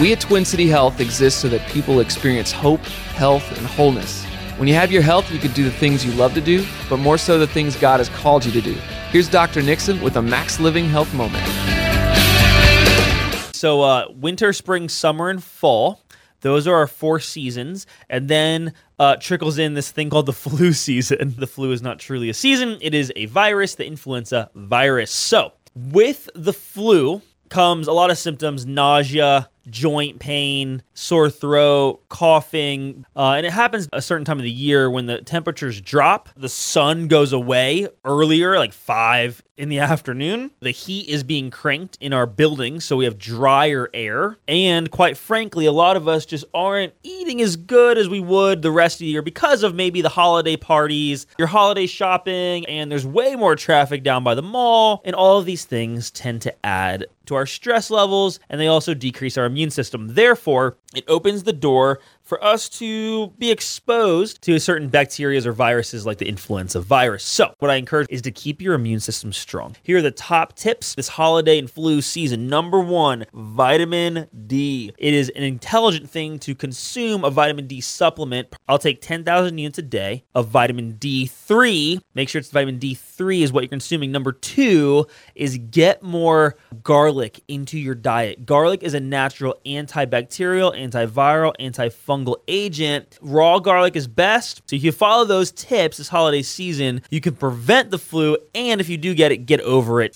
We at Twin City Health exist so that people experience hope, health, and wholeness. When you have your health, you can do the things you love to do, but more so the things God has called you to do. Here's Dr. Nixon with a Max Living Health Moment. So, uh, winter, spring, summer, and fall. Those are our four seasons. And then uh, trickles in this thing called the flu season. The flu is not truly a season, it is a virus, the influenza virus. So, with the flu comes a lot of symptoms nausea, joint pain, sore throat, coughing. Uh, and it happens a certain time of the year when the temperatures drop, the sun goes away earlier, like five in the afternoon. The heat is being cranked in our buildings, so we have drier air. And quite frankly, a lot of us just aren't eating as good as we would the rest of the year because of maybe the holiday parties, your holiday shopping, and there's way more traffic down by the mall. And all of these things tend to add to our stress levels and they also decrease our immune system. Therefore, it opens the door for us to be exposed to certain bacteria or viruses like the influenza virus. So, what I encourage is to keep your immune system strong. Here are the top tips this holiday and flu season. Number one, vitamin D. It is an intelligent thing to consume a vitamin D supplement. I'll take 10,000 units a day of vitamin D3. Make sure it's vitamin D3 is what you're consuming. Number two is get more garlic into your diet. Garlic is a natural antibacterial, antiviral, antifungal agent. Raw garlic is best. So if you follow those tips this holiday season, you can prevent the flu. And if you do get it, get over it.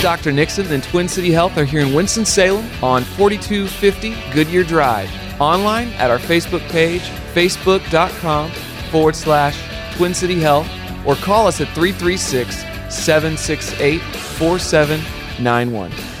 Dr. Nixon and Twin City Health are here in Winston-Salem on 4250 Goodyear Drive. Online at our Facebook page, facebook.com forward slash Twin City Health, or call us at 336 768 4791.